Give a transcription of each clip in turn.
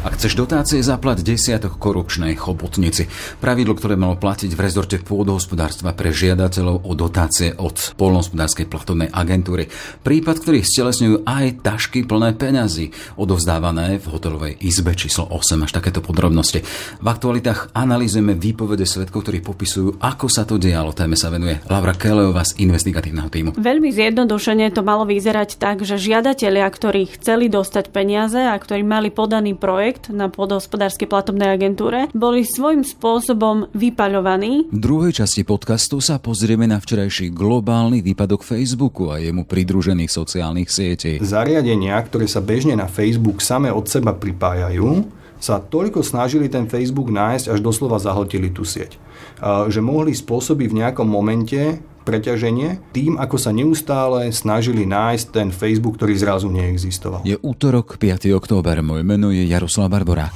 Ak chceš dotácie, zaplať desiatok korupčnej chobotnici. Pravidlo, ktoré malo platiť v rezorte pôdohospodárstva pre žiadateľov o dotácie od polnohospodárskej platovnej agentúry. Prípad, ktorý stelesňujú aj tašky plné peňazí, odovzdávané v hotelovej izbe číslo 8, až takéto podrobnosti. V aktualitách analýzujeme výpovede svetkov, ktorí popisujú, ako sa to dialo. Téme sa venuje Laura Kelleová z investigatívneho týmu. Veľmi zjednodušene to malo vyzerať tak, že žiadatelia, ktorí chceli dostať peniaze a ktorí mali podaný projekt, projekt na pôdohospodárskej platobnej agentúre, boli svojím spôsobom vypaľovaní. V druhej časti podcastu sa pozrieme na včerajší globálny výpadok Facebooku a jemu pridružených sociálnych sietí. Zariadenia, ktoré sa bežne na Facebook same od seba pripájajú, sa toľko snažili ten Facebook nájsť, až doslova zahltili tú sieť. Že mohli spôsobiť v nejakom momente preťaženie tým, ako sa neustále snažili nájsť ten Facebook, ktorý zrazu neexistoval. Je útorok, 5. október. Moje meno je Jaroslav Barborák.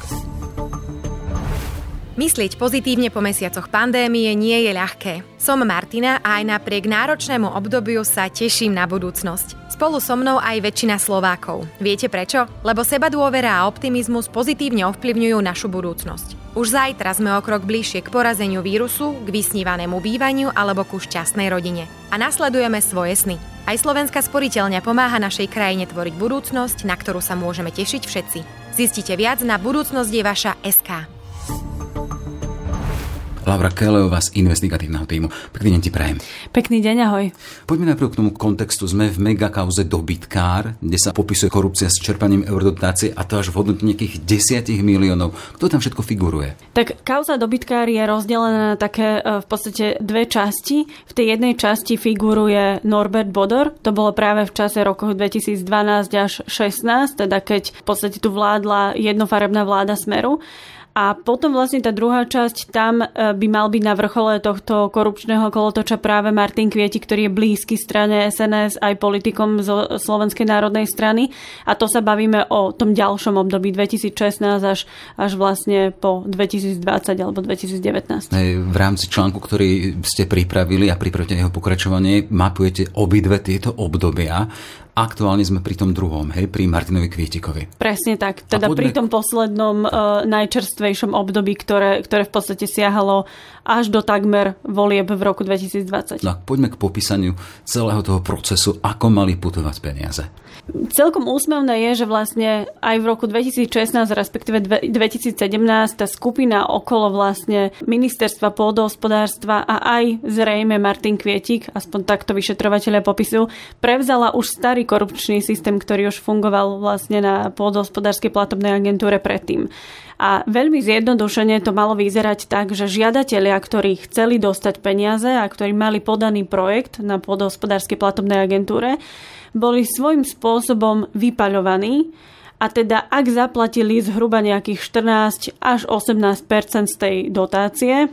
Myslieť pozitívne po mesiacoch pandémie nie je ľahké. Som Martina a aj napriek náročnému obdobiu sa teším na budúcnosť. Spolu so mnou aj väčšina Slovákov. Viete prečo? Lebo seba dôvera a optimizmus pozitívne ovplyvňujú našu budúcnosť. Už zajtra sme o krok bližšie k porazeniu vírusu, k vysnívanému bývaniu alebo ku šťastnej rodine. A nasledujeme svoje sny. Aj Slovenská sporiteľňa pomáha našej krajine tvoriť budúcnosť, na ktorú sa môžeme tešiť všetci. Zistite viac na budúcnosť je vaša SK. Laura Keleová z investigatívneho týmu. Pekný deň ti prajem. Pekný deň, ahoj. Poďme najprv k tomu kontextu. Sme v megakauze dobytkár, kde sa popisuje korupcia s čerpaním eurodotácie a to až v hodnote nejakých desiatich miliónov. Kto tam všetko figuruje? Tak kauza dobytkár je rozdelená na také e, v podstate dve časti. V tej jednej časti figuruje Norbert Bodor. To bolo práve v čase rokov 2012 až 16, teda keď v podstate tu vládla jednofarebná vláda Smeru. A potom vlastne tá druhá časť, tam e, by mal byť na vrchole tohto korupčného kolotoča práve Martin Kvieti, ktorý je blízky strane SNS aj politikom zo Slovenskej národnej strany. A to sa bavíme o tom ďalšom období 2016 až, až vlastne po 2020 alebo 2019. V rámci článku, ktorý ste pripravili a pripravíte jeho pokračovanie, mapujete obidve tieto obdobia Aktuálne sme pri tom druhom, hej, pri Martinovi Kvietikovi. Presne tak, teda poďme... pri tom poslednom uh, najčerstvejšom období, ktoré, ktoré v podstate siahalo až do takmer volieb v roku 2020. No, poďme k popísaniu celého toho procesu, ako mali putovať peniaze. Celkom úsmevné je, že vlastne aj v roku 2016, respektíve 2017, tá skupina okolo vlastne ministerstva pôdohospodárstva a aj zrejme Martin Kvietik, aspoň takto vyšetrovateľe popisujú, prevzala už starý korupčný systém, ktorý už fungoval vlastne na pôdohospodárskej platobnej agentúre predtým. A veľmi zjednodušene to malo vyzerať tak, že žiadatelia, ktorí chceli dostať peniaze a ktorí mali podaný projekt na pôdohospodárskej platobnej agentúre, boli svojím spôsobom vypaľovaní a teda ak zaplatili zhruba nejakých 14 až 18 z tej dotácie,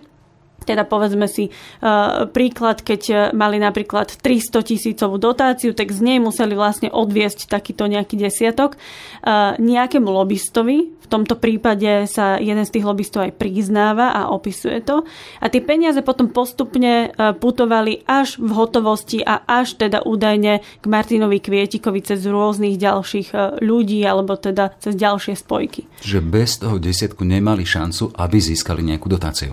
teda povedzme si uh, príklad, keď mali napríklad 300 tisícovú dotáciu, tak z nej museli vlastne odviesť takýto nejaký desiatok uh, nejakému lobbystovi. V tomto prípade sa jeden z tých lobbystov aj priznáva a opisuje to. A tie peniaze potom postupne putovali až v hotovosti a až teda údajne k Martinovi Kvietikovi cez rôznych ďalších ľudí alebo teda cez ďalšie spojky. Že bez toho desiatku nemali šancu, aby získali nejakú dotáciu.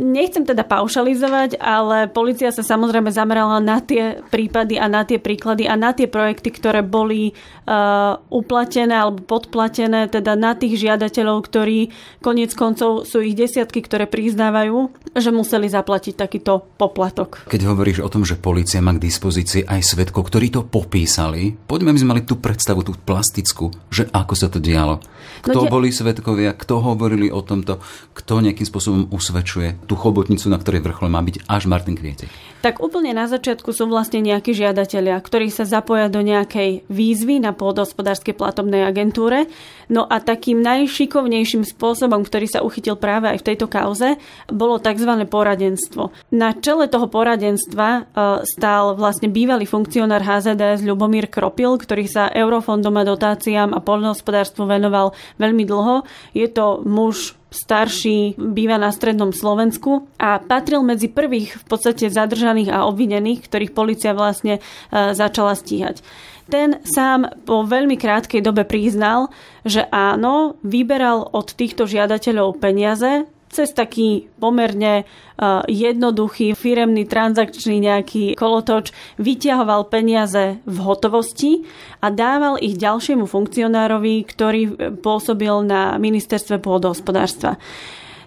Nechcem teda paušalizovať, ale policia sa samozrejme zamerala na tie prípady a na tie príklady a na tie projekty, ktoré boli uh, uplatené alebo podplatené, teda na tých žiadateľov, ktorí konec koncov sú ich desiatky, ktoré priznávajú, že museli zaplatiť takýto poplatok. Keď hovoríš o tom, že policia má k dispozícii aj svetkov, ktorí to popísali, poďme by sme mali tú predstavu, tú plastickú, že ako sa to dialo. Kto no, boli svetkovia, kto hovorili o tomto, kto nejakým spôsobom usvedčuje tú chobotnicu, na ktorej vrchole má byť až Martin Kvietek? Tak úplne na začiatku sú vlastne nejakí žiadatelia, ktorí sa zapoja do nejakej výzvy na pôdohospodárskej platobnej agentúre. No a takým najšikovnejším spôsobom, ktorý sa uchytil práve aj v tejto kauze, bolo tzv. poradenstvo. Na čele toho poradenstva e, stál vlastne bývalý funkcionár HZDS Ľubomír Kropil, ktorý sa eurofondom a dotáciám a poľnohospodárstvu venoval veľmi dlho. Je to muž starší, býva na strednom Slovensku a patril medzi prvých v podstate zadržaných a obvinených, ktorých policia vlastne e, začala stíhať. Ten sám po veľmi krátkej dobe priznal, že áno, vyberal od týchto žiadateľov peniaze, cez taký pomerne uh, jednoduchý firemný transakčný nejaký kolotoč vyťahoval peniaze v hotovosti a dával ich ďalšiemu funkcionárovi, ktorý e, pôsobil na ministerstve pôdohospodárstva.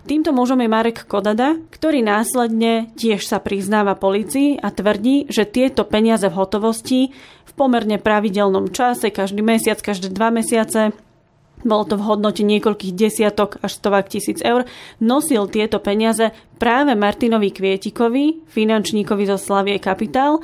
Týmto mužom je Marek Kodada, ktorý následne tiež sa priznáva policii a tvrdí, že tieto peniaze v hotovosti v pomerne pravidelnom čase, každý mesiac, každé dva mesiace, bolo to v hodnote niekoľkých desiatok až stovák tisíc eur, nosil tieto peniaze práve Martinovi Kvietikovi, finančníkovi zo Slavie Kapitál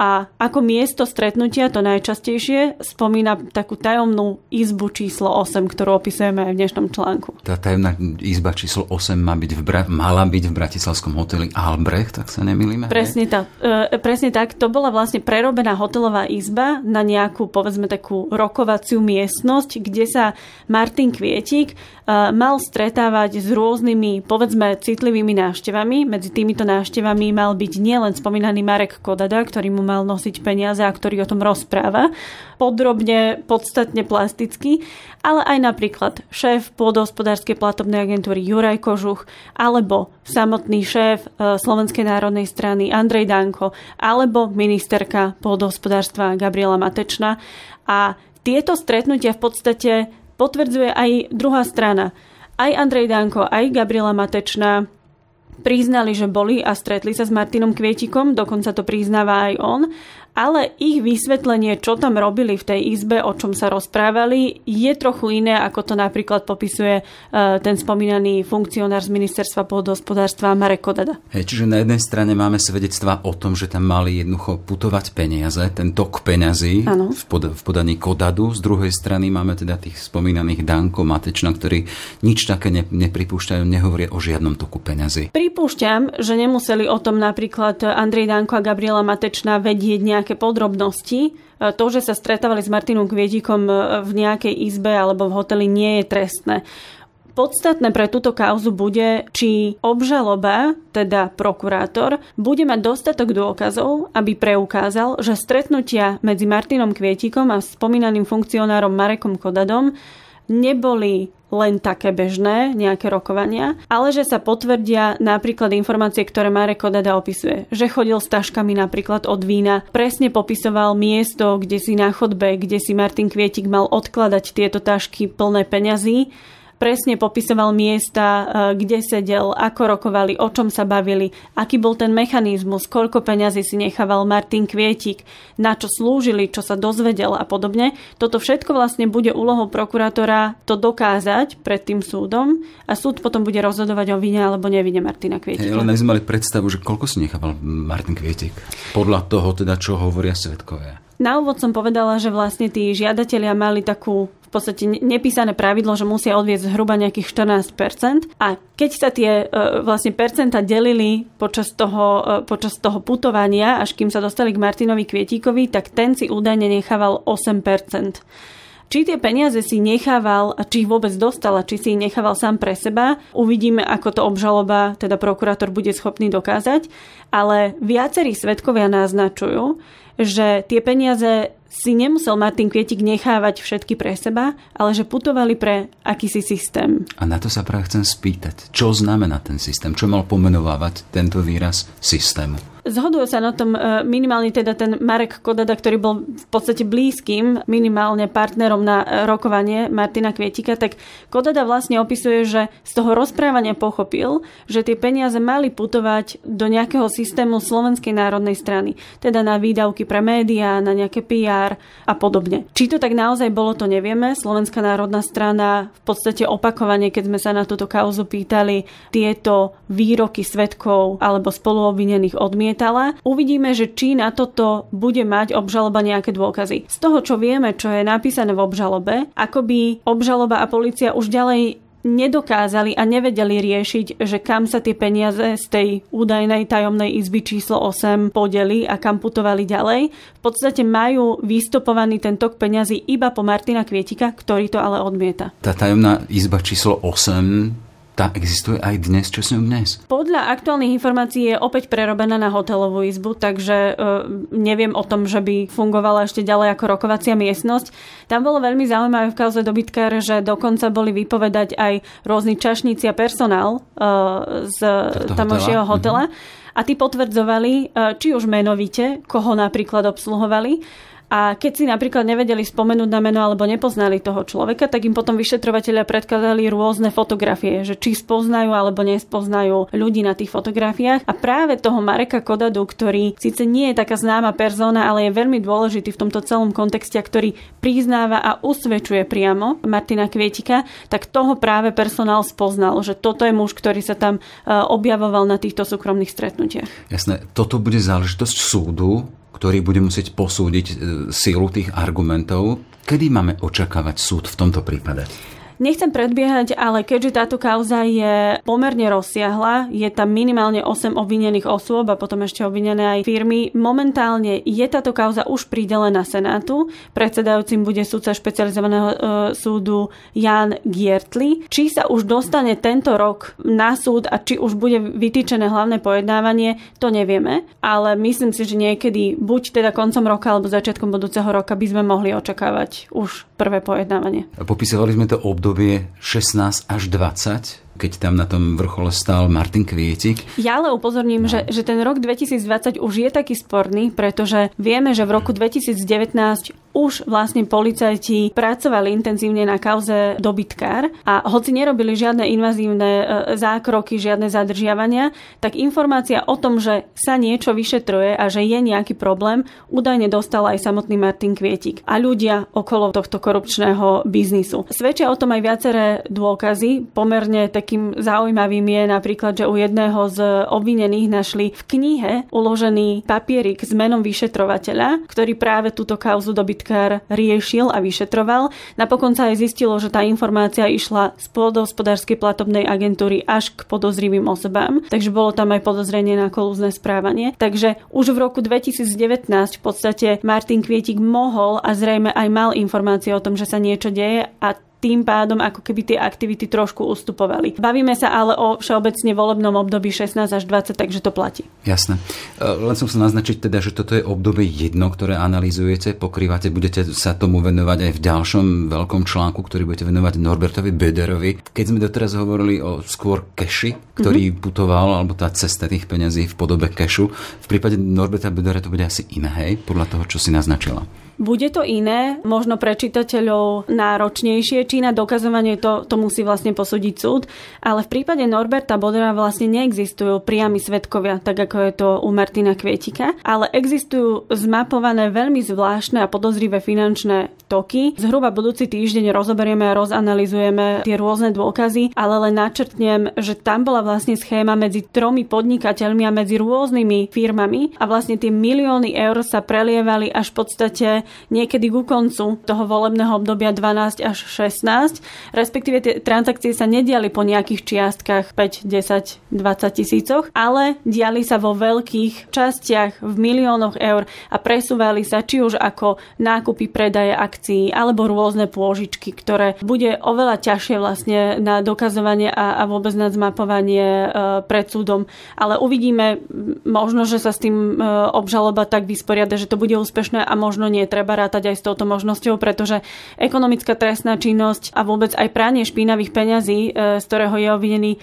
a ako miesto stretnutia to najčastejšie spomína takú tajomnú izbu číslo 8, ktorú opisujeme aj v dnešnom článku. Tá tajomná izba číslo 8 má byť v Bra- mala byť v bratislavskom hoteli Albrecht, tak sa nemýlime? Presne, tá, e, presne tak. To bola vlastne prerobená hotelová izba na nejakú, povedzme, takú rokovaciu miestnosť, kde sa Martin Kvietik mal stretávať s rôznymi, povedzme, citlivými návštevami. Medzi týmito návštevami mal byť nielen spomínaný Marek Kodada, ktorý mu mal nosiť peniaze a ktorý o tom rozpráva. Podrobne, podstatne plasticky, ale aj napríklad šéf pôdohospodárskej platobnej agentúry Juraj Kožuch, alebo samotný šéf e, Slovenskej národnej strany Andrej Danko, alebo ministerka pôdohospodárstva Gabriela Matečna. A tieto stretnutia v podstate potvrdzuje aj druhá strana. Aj Andrej Danko, aj Gabriela Matečna priznali, že boli a stretli sa s Martinom Kvietikom, dokonca to priznáva aj on ale ich vysvetlenie, čo tam robili v tej izbe, o čom sa rozprávali, je trochu iné, ako to napríklad popisuje e, ten spomínaný funkcionár z ministerstva pôdohospodárstva Marek Kodada. Hej, čiže na jednej strane máme svedectva o tom, že tam mali jednoducho putovať peniaze, ten tok peňazí v, pod, v podaní Kodadu. Z druhej strany máme teda tých spomínaných Danko, Matečna, ktorí nič také ne, nepripúšťajú, nehovoria o žiadnom toku peňazí. Pripúšťam, že nemuseli o tom napríklad Andrej Danko a Gabriela Matečna vedieť nejaké podrobnosti. E, to, že sa stretávali s Martinom Kvietikom e, v nejakej izbe alebo v hoteli, nie je trestné. Podstatné pre túto kauzu bude, či obžaloba, teda prokurátor, bude mať dostatok dôkazov, aby preukázal, že stretnutia medzi Martinom Kvietikom a spomínaným funkcionárom Marekom Kodadom neboli len také bežné nejaké rokovania, ale že sa potvrdia napríklad informácie, ktoré Marek Kodada opisuje. Že chodil s taškami napríklad od vína, presne popisoval miesto, kde si na chodbe, kde si Martin Kvietik mal odkladať tieto tašky plné peňazí presne popisoval miesta, e, kde sedel, ako rokovali, o čom sa bavili, aký bol ten mechanizmus, koľko peňazí si nechával Martin Kvietik, na čo slúžili, čo sa dozvedel a podobne. Toto všetko vlastne bude úlohou prokurátora to dokázať pred tým súdom a súd potom bude rozhodovať o vine alebo nevine Martina Kvietika. Hey, ale sme mali predstavu, že koľko si nechával Martin Kvietik? Podľa toho teda, čo hovoria svetkovia. Na úvod som povedala, že vlastne tí žiadatelia mali takú v podstate nepísané pravidlo, že musia odviesť zhruba nejakých 14%. A keď sa tie e, vlastne percenta delili počas toho, e, počas toho putovania, až kým sa dostali k Martinovi Kvietíkovi, tak ten si údajne nechával 8%. Či tie peniaze si nechával či ich vôbec dostal a či si ich nechával sám pre seba, uvidíme, ako to obžaloba, teda prokurátor bude schopný dokázať. Ale viacerí svetkovia naznačujú, že tie peniaze si nemusel Martin Kvietik nechávať všetky pre seba, ale že putovali pre akýsi systém. A na to sa práve chcem spýtať. Čo znamená ten systém? Čo mal pomenovávať tento výraz systému? Zhodujú sa na tom e, minimálne teda ten Marek Kodada, ktorý bol v podstate blízkym minimálne partnerom na e, rokovanie Martina Kvietika, tak Kodada vlastne opisuje, že z toho rozprávania pochopil, že tie peniaze mali putovať do nejakého systému Slovenskej národnej strany, teda na výdavky pre médiá, na nejaké PR a podobne. Či to tak naozaj bolo, to nevieme. Slovenská národná strana v podstate opakovane, keď sme sa na túto kauzu pýtali, tieto výroky svetkov alebo spoluobvinených odmietala. Uvidíme, že či na toto bude mať obžaloba nejaké dôkazy. Z toho, čo vieme, čo je napísané v obžalobe, ako by obžaloba a policia už ďalej nedokázali a nevedeli riešiť, že kam sa tie peniaze z tej údajnej tajomnej izby číslo 8 podeli a kam putovali ďalej. V podstate majú vystopovaný ten tok peňazí iba po Martina Kvietika, ktorý to ale odmieta. Tá tajomná izba číslo 8 tá existuje aj dnes, čo s ňou dnes? Podľa aktuálnych informácií je opäť prerobená na hotelovú izbu, takže e, neviem o tom, že by fungovala ešte ďalej ako rokovacia miestnosť. Tam bolo veľmi zaujímavé v kauze dobytkár, že dokonca boli vypovedať aj rôzni čašníci a personál e, z tamošieho hotela. Mm-hmm. A tí potvrdzovali, e, či už menovite, koho napríklad obsluhovali, a keď si napríklad nevedeli spomenúť na meno alebo nepoznali toho človeka, tak im potom vyšetrovateľia predkladali rôzne fotografie, že či spoznajú alebo nespoznajú ľudí na tých fotografiách. A práve toho Mareka Kodadu, ktorý síce nie je taká známa persona, ale je veľmi dôležitý v tomto celom kontexte, ktorý priznáva a usvedčuje priamo Martina Kvietika, tak toho práve personál spoznal, že toto je muž, ktorý sa tam e, objavoval na týchto súkromných stretnutiach. Jasné, toto bude záležitosť súdu, ktorý bude musieť posúdiť e, sílu tých argumentov. Kedy máme očakávať súd v tomto prípade? Nechcem predbiehať, ale keďže táto kauza je pomerne rozsiahla, je tam minimálne 8 obvinených osôb a potom ešte obvinené aj firmy, momentálne je táto kauza už pridelená Senátu. Predsedajúcim bude súdca špecializovaného e, súdu Jan Giertli. Či sa už dostane tento rok na súd a či už bude vytýčené hlavné pojednávanie, to nevieme, ale myslím si, že niekedy buď teda koncom roka alebo začiatkom budúceho roka by sme mohli očakávať už prvé pojednávanie. Popisovali sme to obdobie obdobie 16 až 20 keď tam na tom vrchole stál Martin Kvietik. Ja ale upozorním, no. že, že ten rok 2020 už je taký sporný, pretože vieme, že v roku 2019 už vlastne policajti pracovali intenzívne na kauze dobytkár a hoci nerobili žiadne invazívne e, zákroky, žiadne zadržiavania, tak informácia o tom, že sa niečo vyšetruje a že je nejaký problém, údajne dostal aj samotný Martin Kvietik a ľudia okolo tohto korupčného biznisu. Svedčia o tom aj viaceré dôkazy, pomerne taký takým zaujímavým je napríklad, že u jedného z obvinených našli v knihe uložený papierik s menom vyšetrovateľa, ktorý práve túto kauzu dobytkár riešil a vyšetroval. Napokon sa aj zistilo, že tá informácia išla z pôdohospodárskej platobnej agentúry až k podozrivým osobám, takže bolo tam aj podozrenie na kolúzne správanie. Takže už v roku 2019 v podstate Martin Kvietik mohol a zrejme aj mal informácie o tom, že sa niečo deje a tým pádom ako keby tie aktivity trošku ustupovali. Bavíme sa ale o všeobecne volebnom období 16 až 20, takže to platí. Jasné. E, len som sa naznačiť teda, že toto je obdobie jedno, ktoré analýzujete, pokrývate, budete sa tomu venovať aj v ďalšom veľkom článku, ktorý budete venovať Norbertovi Bederovi. Keď sme doteraz hovorili o skôr keši, ktorý mm-hmm. putoval, alebo tá cesta tých peňazí v podobe kešu, v prípade Norberta Bedera to bude asi iné, hej, podľa toho, čo si naznačila. Bude to iné, možno pre čitateľov náročnejšie, či na dokazovanie to, to musí vlastne posúdiť súd, ale v prípade Norberta Bodera vlastne neexistujú priami svetkovia, tak ako je to u Martina Kvietika, ale existujú zmapované veľmi zvláštne a podozrivé finančné toky. Zhruba budúci týždeň rozoberieme a rozanalizujeme tie rôzne dôkazy, ale len načrtnem, že tam bola vlastne schéma medzi tromi podnikateľmi a medzi rôznymi firmami a vlastne tie milióny eur sa prelievali až v podstate niekedy ku koncu toho volebného obdobia 12 až 16, respektíve tie transakcie sa nediali po nejakých čiastkách 5, 10, 20 tisícoch, ale diali sa vo veľkých častiach v miliónoch eur a presúvali sa či už ako nákupy, predaje akcií alebo rôzne pôžičky, ktoré bude oveľa ťažšie vlastne na dokazovanie a, a vôbec na zmapovanie e, pred súdom. Ale uvidíme, možno, že sa s tým e, obžaloba tak vysporiada, že to bude úspešné a možno nie. Treba rátať aj s touto možnosťou, pretože ekonomická trestná činnosť a vôbec aj pranie špinavých peňazí, e, z ktorého je obvinený e,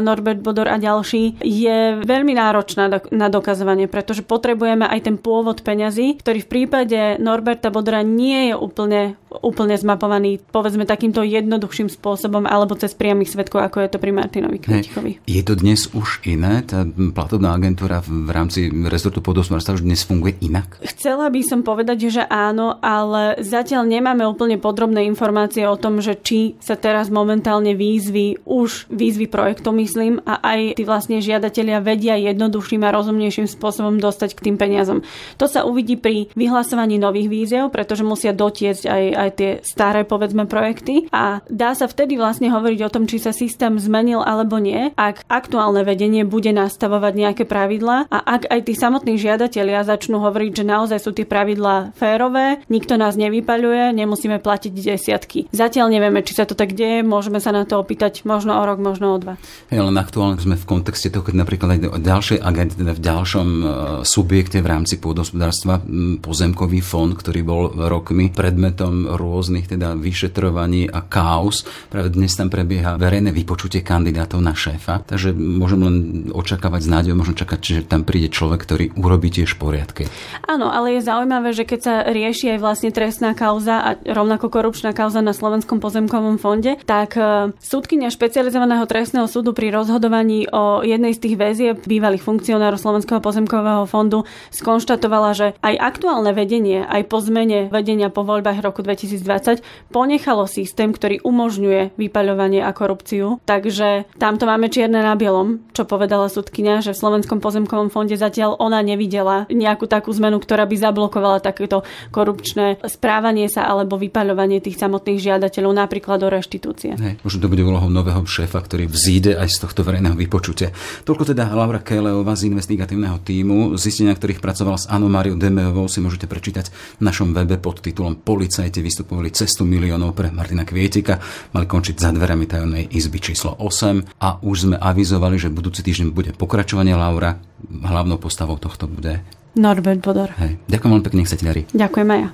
Norbert Bodor a ďalší, je veľmi náročná na dokazovanie, pretože potrebujeme aj ten pôvod peňazí, ktorý v prípade Norberta Bodora nie je úplne, úplne zmapovaný, povedzme takýmto jednoduchším spôsobom alebo cez priamých svetkov, ako je to pri Martinovi Kvetikovi. Je to dnes už iné? Tá platobná agentúra v rámci rezortu podosmorstva už dnes funguje inak? Chcela by som povedať, že áno, ale zatiaľ nemáme úplne podrobné informácie o tom, že či sa teraz momentálne výzvy, už výzvy projektu myslím, a aj tí vlastne žiadatelia vedia jednoduchším a rozumnejším spôsobom dostať k tým peniazom. To sa uvidí pri vyhlasovaní nových výziev, pretože musia dotiecť aj, aj tie staré, povedzme, projekty a dá sa vtedy vlastne hovoriť o tom, či sa systém zmenil alebo nie, ak aktuálne vedenie bude nastavovať nejaké pravidlá a ak aj tí samotní žiadatelia začnú hovoriť, že naozaj sú tie pravidlá férové, nikto nás nevypaľuje, nemusíme platiť desiatky. Zatiaľ nevieme, či sa to tak deje, môžeme sa na to opýtať možno o rok, možno o dva. Hej, len aktuálne sme v kontexte toho, keď napríklad aj ďalšie agenty, teda v ďalšom e, subjekte v rámci pôdospodárstva pozemkový fond, ktorý bol rokmi predmetom rôznych teda vyšetrovaní a kaos. Práve dnes tam prebieha verejné vypočutie kandidátov na šéfa, takže môžem len očakávať s nádejou, možno čakať, že tam príde človek, ktorý urobí tiež poriadky. Áno, ale je zaujímavé, že keď sa rieši aj vlastne trestná kauza a rovnako korupčná kauza na Slovenskom pozemkovom fonde, tak e, súdkynia špecializovaného trestného súdu pri rozhodovaní o jednej z tých väzieb bývalých funkcionárov Slovenského pozemkového fondu skonštatovala, že aj aktuálne vedenie, aj po zmene vedenia po voľbách roku 2020 ponechalo systém, ktorý umožňuje vypaľovanie a korupciu. Takže tamto máme čierne na bielom, čo povedala súdkynia, že v Slovenskom pozemkovom fonde zatiaľ ona nevidela nejakú takú zmenu, ktorá by zablokovala takéto korupčné správanie sa alebo vypaľovanie tých samotných žiadateľov, napríklad o reštitúcie. Hej, možno to bude úlohou nového šéfa, ktorý vzíde aj z tohto verejného vypočutia. Toľko teda Laura Keleová z investigatívneho týmu, zistenia ktorých pracovala s Anou Mariou Demejovou, si môžete prečítať na našom webe pod titulom Policajti vystupovali cestu miliónov pre Martina Kvietika. Mali končiť za dverami tajomnej izby číslo 8 a už sme avizovali, že budúci týždeň bude pokračovanie Laura. Hlavnou postavou tohto bude Norbert Bodor. Hej. Ďakujem veľmi pekne, nech sa ti darí. Ďakujem aj ja.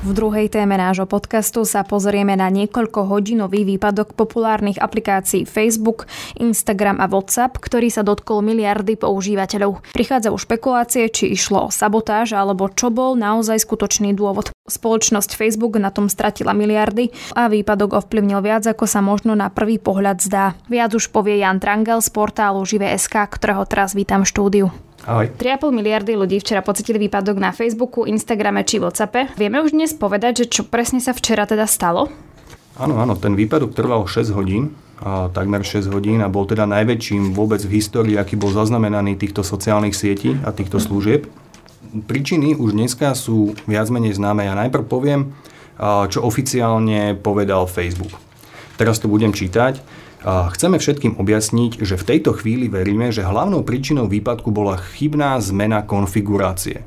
V druhej téme nášho podcastu sa pozrieme na niekoľko hodinový výpadok populárnych aplikácií Facebook, Instagram a WhatsApp, ktorý sa dotkol miliardy používateľov. Prichádzajú špekulácie, či išlo o sabotáž alebo čo bol naozaj skutočný dôvod. Spoločnosť Facebook na tom stratila miliardy a výpadok ovplyvnil viac, ako sa možno na prvý pohľad zdá. Viac už povie Jan Trangel z portálu Živé.sk, ktorého teraz vítam v štúdiu. Ahoj. 3,5 miliardy ľudí včera pocitili výpadok na Facebooku, Instagrame či WhatsAppe. Vieme už dnes povedať, že čo presne sa včera teda stalo? Áno, áno, ten výpadok trval 6 hodín, a takmer 6 hodín a bol teda najväčším vôbec v histórii, aký bol zaznamenaný týchto sociálnych sietí a týchto služieb. Príčiny už dneska sú viac menej známe. Ja najprv poviem, čo oficiálne povedal Facebook. Teraz to budem čítať. Chceme všetkým objasniť, že v tejto chvíli veríme, že hlavnou príčinou výpadku bola chybná zmena konfigurácie.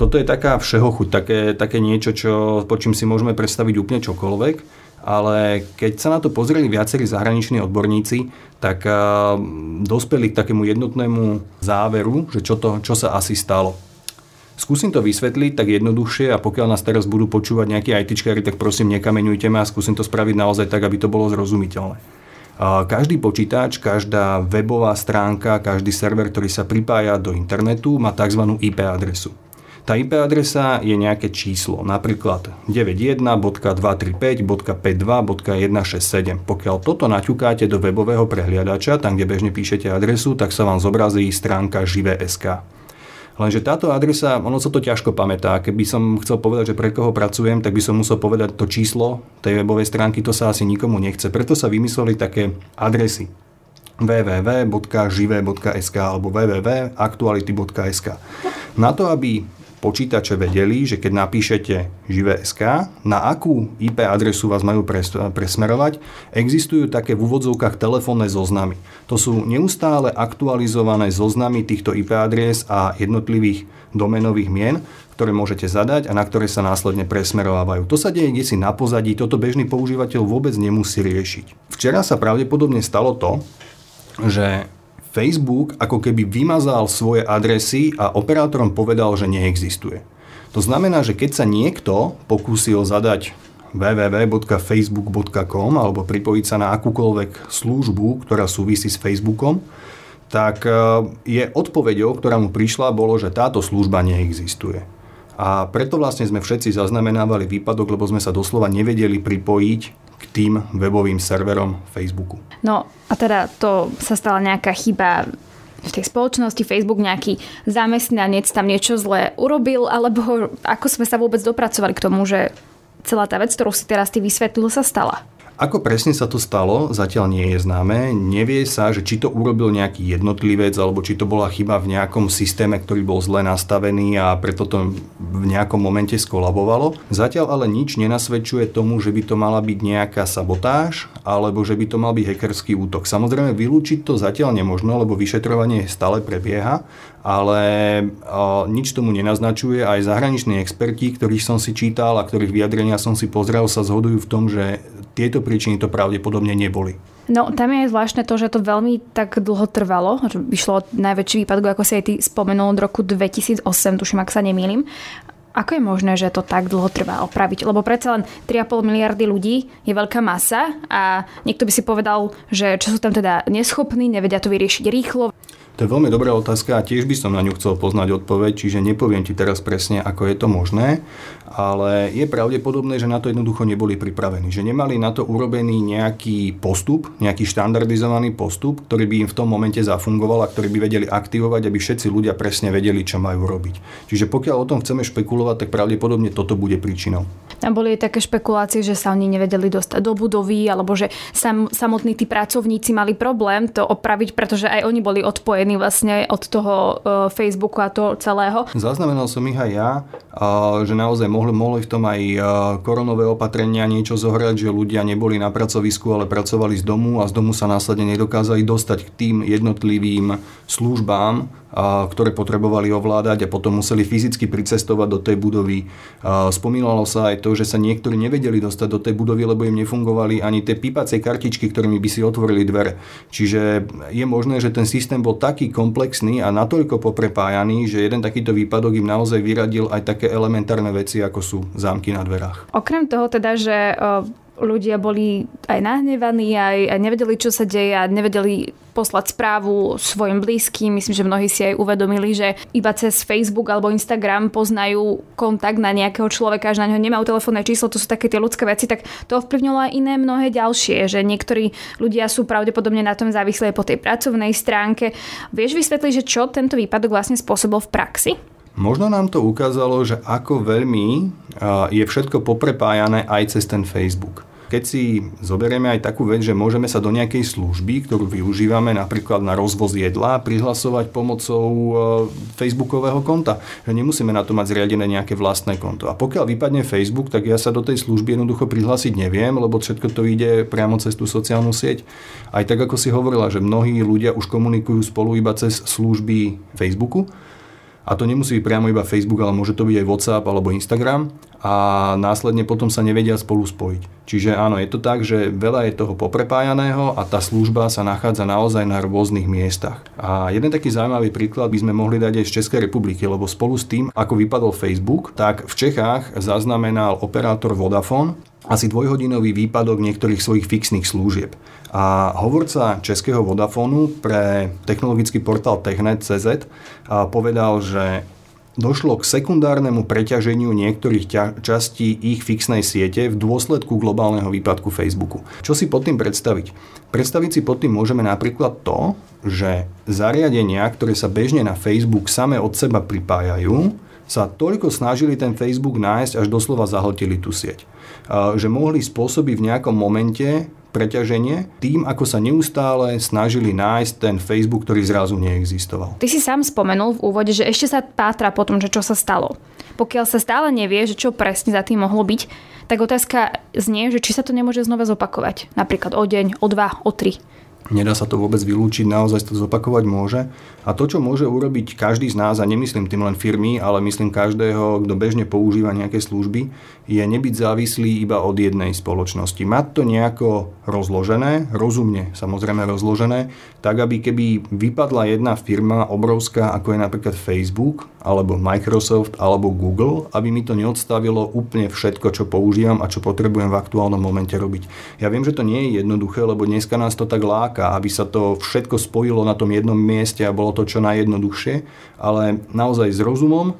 Toto je taká všehochuť, také, také niečo, čo, po čím si môžeme predstaviť úplne čokoľvek, ale keď sa na to pozreli viacerí zahraniční odborníci, tak uh, dospeli k takému jednotnému záveru, že čo, to, čo sa asi stalo. Skúsim to vysvetliť tak jednoduchšie a pokiaľ nás teraz budú počúvať nejakí ITčkári, tak prosím nekameňujte ma a skúsim to spraviť naozaj tak, aby to bolo zrozumiteľné. Každý počítač, každá webová stránka, každý server, ktorý sa pripája do internetu, má tzv. IP adresu. Tá IP adresa je nejaké číslo, napríklad 91.235.52.167. Pokiaľ toto naťukáte do webového prehliadača, tam kde bežne píšete adresu, tak sa vám zobrazí stránka živé.sk. Lenže táto adresa, ono sa to ťažko pamätá. Keby som chcel povedať, že pre koho pracujem, tak by som musel povedať to číslo tej webovej stránky, to sa asi nikomu nechce. Preto sa vymysleli také adresy www.žive.sk alebo www.aktuality.sk. Na to, aby počítače vedeli, že keď napíšete živé.sk, na akú IP adresu vás majú presmerovať, existujú také v úvodzovkách telefónne zoznamy. To sú neustále aktualizované zoznamy týchto IP adres a jednotlivých domenových mien, ktoré môžete zadať a na ktoré sa následne presmerovávajú. To sa deje kde si na pozadí, toto bežný používateľ vôbec nemusí riešiť. Včera sa pravdepodobne stalo to, že Facebook ako keby vymazal svoje adresy a operátorom povedal, že neexistuje. To znamená, že keď sa niekto pokúsil zadať www.facebook.com alebo pripojiť sa na akúkoľvek službu, ktorá súvisí s Facebookom, tak e, je odpovedou, ktorá mu prišla, bolo, že táto služba neexistuje. A preto vlastne sme všetci zaznamenávali výpadok, lebo sme sa doslova nevedeli pripojiť k tým webovým serverom Facebooku. No a teda to sa stala nejaká chyba v tej spoločnosti Facebook nejaký zamestnanec tam niečo zlé urobil, alebo ako sme sa vôbec dopracovali k tomu, že celá tá vec, ktorú si teraz ty vysvetlil, sa stala? Ako presne sa to stalo, zatiaľ nie je známe. Nevie sa, že či to urobil nejaký jednotlivec, alebo či to bola chyba v nejakom systéme, ktorý bol zle nastavený a preto to v nejakom momente skolabovalo. Zatiaľ ale nič nenasvedčuje tomu, že by to mala byť nejaká sabotáž, alebo že by to mal byť hackerský útok. Samozrejme, vylúčiť to zatiaľ nemožno, lebo vyšetrovanie stále prebieha, ale nič tomu nenaznačuje. Aj zahraniční experti, ktorých som si čítal a ktorých vyjadrenia som si pozrel, sa zhodujú v tom, že tieto príčiny to pravdepodobne neboli. No, tam je zvláštne to, že to veľmi tak dlho trvalo. Že vyšlo najväčší výpadok, ako si aj ty spomenul, od roku 2008, tuším, ak sa nemýlim. Ako je možné, že to tak dlho trvá opraviť? Lebo predsa len 3,5 miliardy ľudí je veľká masa a niekto by si povedal, že čo sú tam teda neschopní, nevedia to vyriešiť rýchlo. To je veľmi dobrá otázka a tiež by som na ňu chcel poznať odpoveď, čiže nepoviem ti teraz presne, ako je to možné, ale je pravdepodobné, že na to jednoducho neboli pripravení, že nemali na to urobený nejaký postup, nejaký štandardizovaný postup, ktorý by im v tom momente zafungoval a ktorý by vedeli aktivovať, aby všetci ľudia presne vedeli, čo majú robiť. Čiže pokiaľ o tom chceme špekulovať, tak pravdepodobne toto bude príčinou. Tam boli také špekulácie, že sa oni nevedeli dostať do budovy, alebo že sam, samotní tí pracovníci mali problém to opraviť, pretože aj oni boli odpojení odpojení vlastne od toho e, Facebooku a toho celého. Zaznamenal som ich aj ja, že naozaj mohli, mohli v tom aj e, koronové opatrenia niečo zohrať, že ľudia neboli na pracovisku, ale pracovali z domu a z domu sa následne nedokázali dostať k tým jednotlivým službám, ktoré potrebovali ovládať a potom museli fyzicky pricestovať do tej budovy. Spomínalo sa aj to, že sa niektorí nevedeli dostať do tej budovy, lebo im nefungovali ani tie pípacie kartičky, ktorými by si otvorili dvere. Čiže je možné, že ten systém bol taký komplexný a natoľko poprepájaný, že jeden takýto výpadok im naozaj vyradil aj také elementárne veci, ako sú zámky na dverách. Okrem toho teda, že ľudia boli aj nahnevaní, aj, aj nevedeli, čo sa deje a nevedeli poslať správu svojim blízkym. Myslím, že mnohí si aj uvedomili, že iba cez Facebook alebo Instagram poznajú kontakt na nejakého človeka, že na neho nemajú telefónne číslo, to sú také tie ľudské veci, tak to ovplyvnilo aj iné mnohé ďalšie, že niektorí ľudia sú pravdepodobne na tom závislí po tej pracovnej stránke. Vieš vysvetliť, že čo tento výpadok vlastne spôsobil v praxi? Možno nám to ukázalo, že ako veľmi je všetko poprepájané aj cez ten Facebook. Keď si zoberieme aj takú vec, že môžeme sa do nejakej služby, ktorú využívame napríklad na rozvoz jedla, prihlasovať pomocou facebookového konta. Že nemusíme na to mať zriadené nejaké vlastné konto. A pokiaľ vypadne Facebook, tak ja sa do tej služby jednoducho prihlásiť neviem, lebo všetko to ide priamo cez tú sociálnu sieť. Aj tak, ako si hovorila, že mnohí ľudia už komunikujú spolu iba cez služby Facebooku, a to nemusí byť priamo iba Facebook, ale môže to byť aj WhatsApp alebo Instagram a následne potom sa nevedia spolu spojiť. Čiže áno, je to tak, že veľa je toho poprepájaného a tá služba sa nachádza naozaj na rôznych miestach. A jeden taký zaujímavý príklad by sme mohli dať aj z Českej republiky, lebo spolu s tým, ako vypadol Facebook, tak v Čechách zaznamenal operátor Vodafone asi dvojhodinový výpadok niektorých svojich fixných služieb. A hovorca českého Vodafónu pre technologický portál Technet.cz povedal, že došlo k sekundárnemu preťaženiu niektorých ťa- častí ich fixnej siete v dôsledku globálneho výpadku Facebooku. Čo si pod tým predstaviť? Predstaviť si pod tým môžeme napríklad to, že zariadenia, ktoré sa bežne na Facebook same od seba pripájajú, sa toľko snažili ten Facebook nájsť, až doslova zahltili tú sieť. Že mohli spôsobiť v nejakom momente preťaženie tým, ako sa neustále snažili nájsť ten Facebook, ktorý zrazu neexistoval. Ty si sám spomenul v úvode, že ešte sa pátra po tom, že čo sa stalo. Pokiaľ sa stále nevie, že čo presne za tým mohlo byť, tak otázka znie, že či sa to nemôže znova zopakovať. Napríklad o deň, o dva, o tri. Nedá sa to vôbec vylúčiť, naozaj to zopakovať môže. A to, čo môže urobiť každý z nás, a nemyslím tým len firmy, ale myslím každého, kto bežne používa nejaké služby, je nebyť závislý iba od jednej spoločnosti. Mať to nejako rozložené, rozumne samozrejme rozložené, tak aby keby vypadla jedna firma obrovská, ako je napríklad Facebook, alebo Microsoft, alebo Google, aby mi to neodstavilo úplne všetko, čo používam a čo potrebujem v aktuálnom momente robiť. Ja viem, že to nie je jednoduché, lebo dneska nás to tak láka, aby sa to všetko spojilo na tom jednom mieste a bolo to čo najjednoduchšie, ale naozaj s rozumom,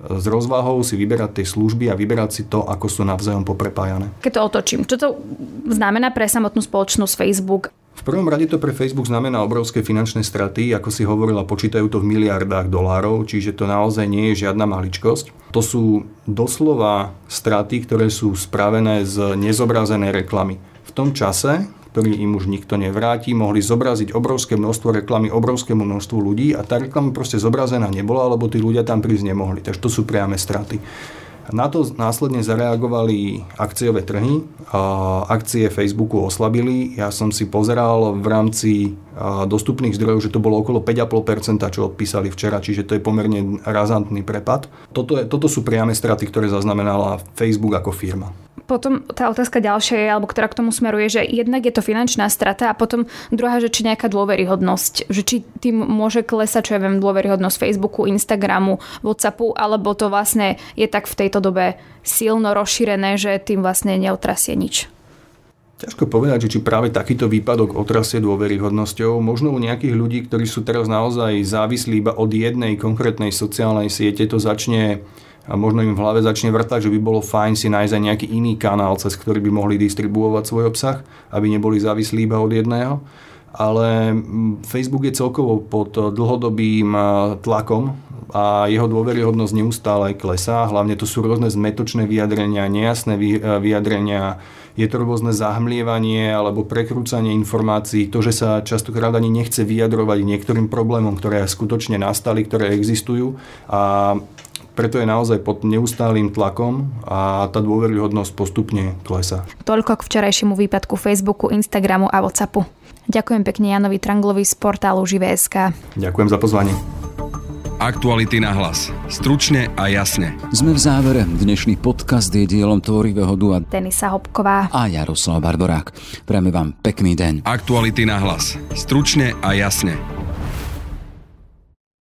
s rozvahou si vyberať tie služby a vyberať si to, ako sú navzájom poprepájané. Keď to otočím, čo to znamená pre samotnú spoločnosť Facebook? V prvom rade to pre Facebook znamená obrovské finančné straty, ako si hovorila, počítajú to v miliardách dolárov, čiže to naozaj nie je žiadna maličkosť. To sú doslova straty, ktoré sú spravené z nezobrazenej reklamy. V tom čase, ktorý im už nikto nevráti, mohli zobraziť obrovské množstvo reklamy obrovskému množstvu ľudí a tá reklama proste zobrazená nebola, lebo tí ľudia tam prísť nemohli. Takže to sú priame straty. Na to následne zareagovali akciové trhy. Akcie Facebooku oslabili. Ja som si pozeral v rámci dostupných zdrojov, že to bolo okolo 5,5%, čo odpísali včera, čiže to je pomerne razantný prepad. Toto, je, toto sú priame straty, ktoré zaznamenala Facebook ako firma. Potom tá otázka ďalšia je, alebo ktorá k tomu smeruje, že jednak je to finančná strata a potom druhá, že či nejaká dôveryhodnosť, že či tým môže klesať, čo ja viem, dôveryhodnosť Facebooku, Instagramu, Whatsappu, alebo to vlastne je tak v tejto dobe silno rozšírené, že tým vlastne neotrasie nič. Ťažko povedať, že či práve takýto výpadok otrasie dôveryhodnosťou. Možno u nejakých ľudí, ktorí sú teraz naozaj závislí iba od jednej konkrétnej sociálnej siete, to začne a možno im v hlave začne vrtať, že by bolo fajn si nájsť aj nejaký iný kanál, cez ktorý by mohli distribuovať svoj obsah, aby neboli závislí iba od jedného. Ale Facebook je celkovo pod dlhodobým tlakom a jeho dôveryhodnosť neustále klesá. Hlavne to sú rôzne zmetočné vyjadrenia, nejasné vyjadrenia, je to rôzne zahmlievanie alebo prekrúcanie informácií, to, že sa častokrát ani nechce vyjadrovať niektorým problémom, ktoré skutočne nastali, ktoré existujú a preto je naozaj pod neustálým tlakom a tá dôveryhodnosť postupne klesá. Toľko k včerajšiemu výpadku Facebooku, Instagramu a Whatsappu. Ďakujem pekne Janovi Tranglovi z portálu Živé.sk. Ďakujem za pozvanie. Aktuality na hlas. Stručne a jasne. Sme v závere. Dnešný podcast je dielom tvorivého dua Denisa Hopková a Jaroslav Bardorák. Prejme vám pekný deň. Aktuality na hlas. Stručne a jasne.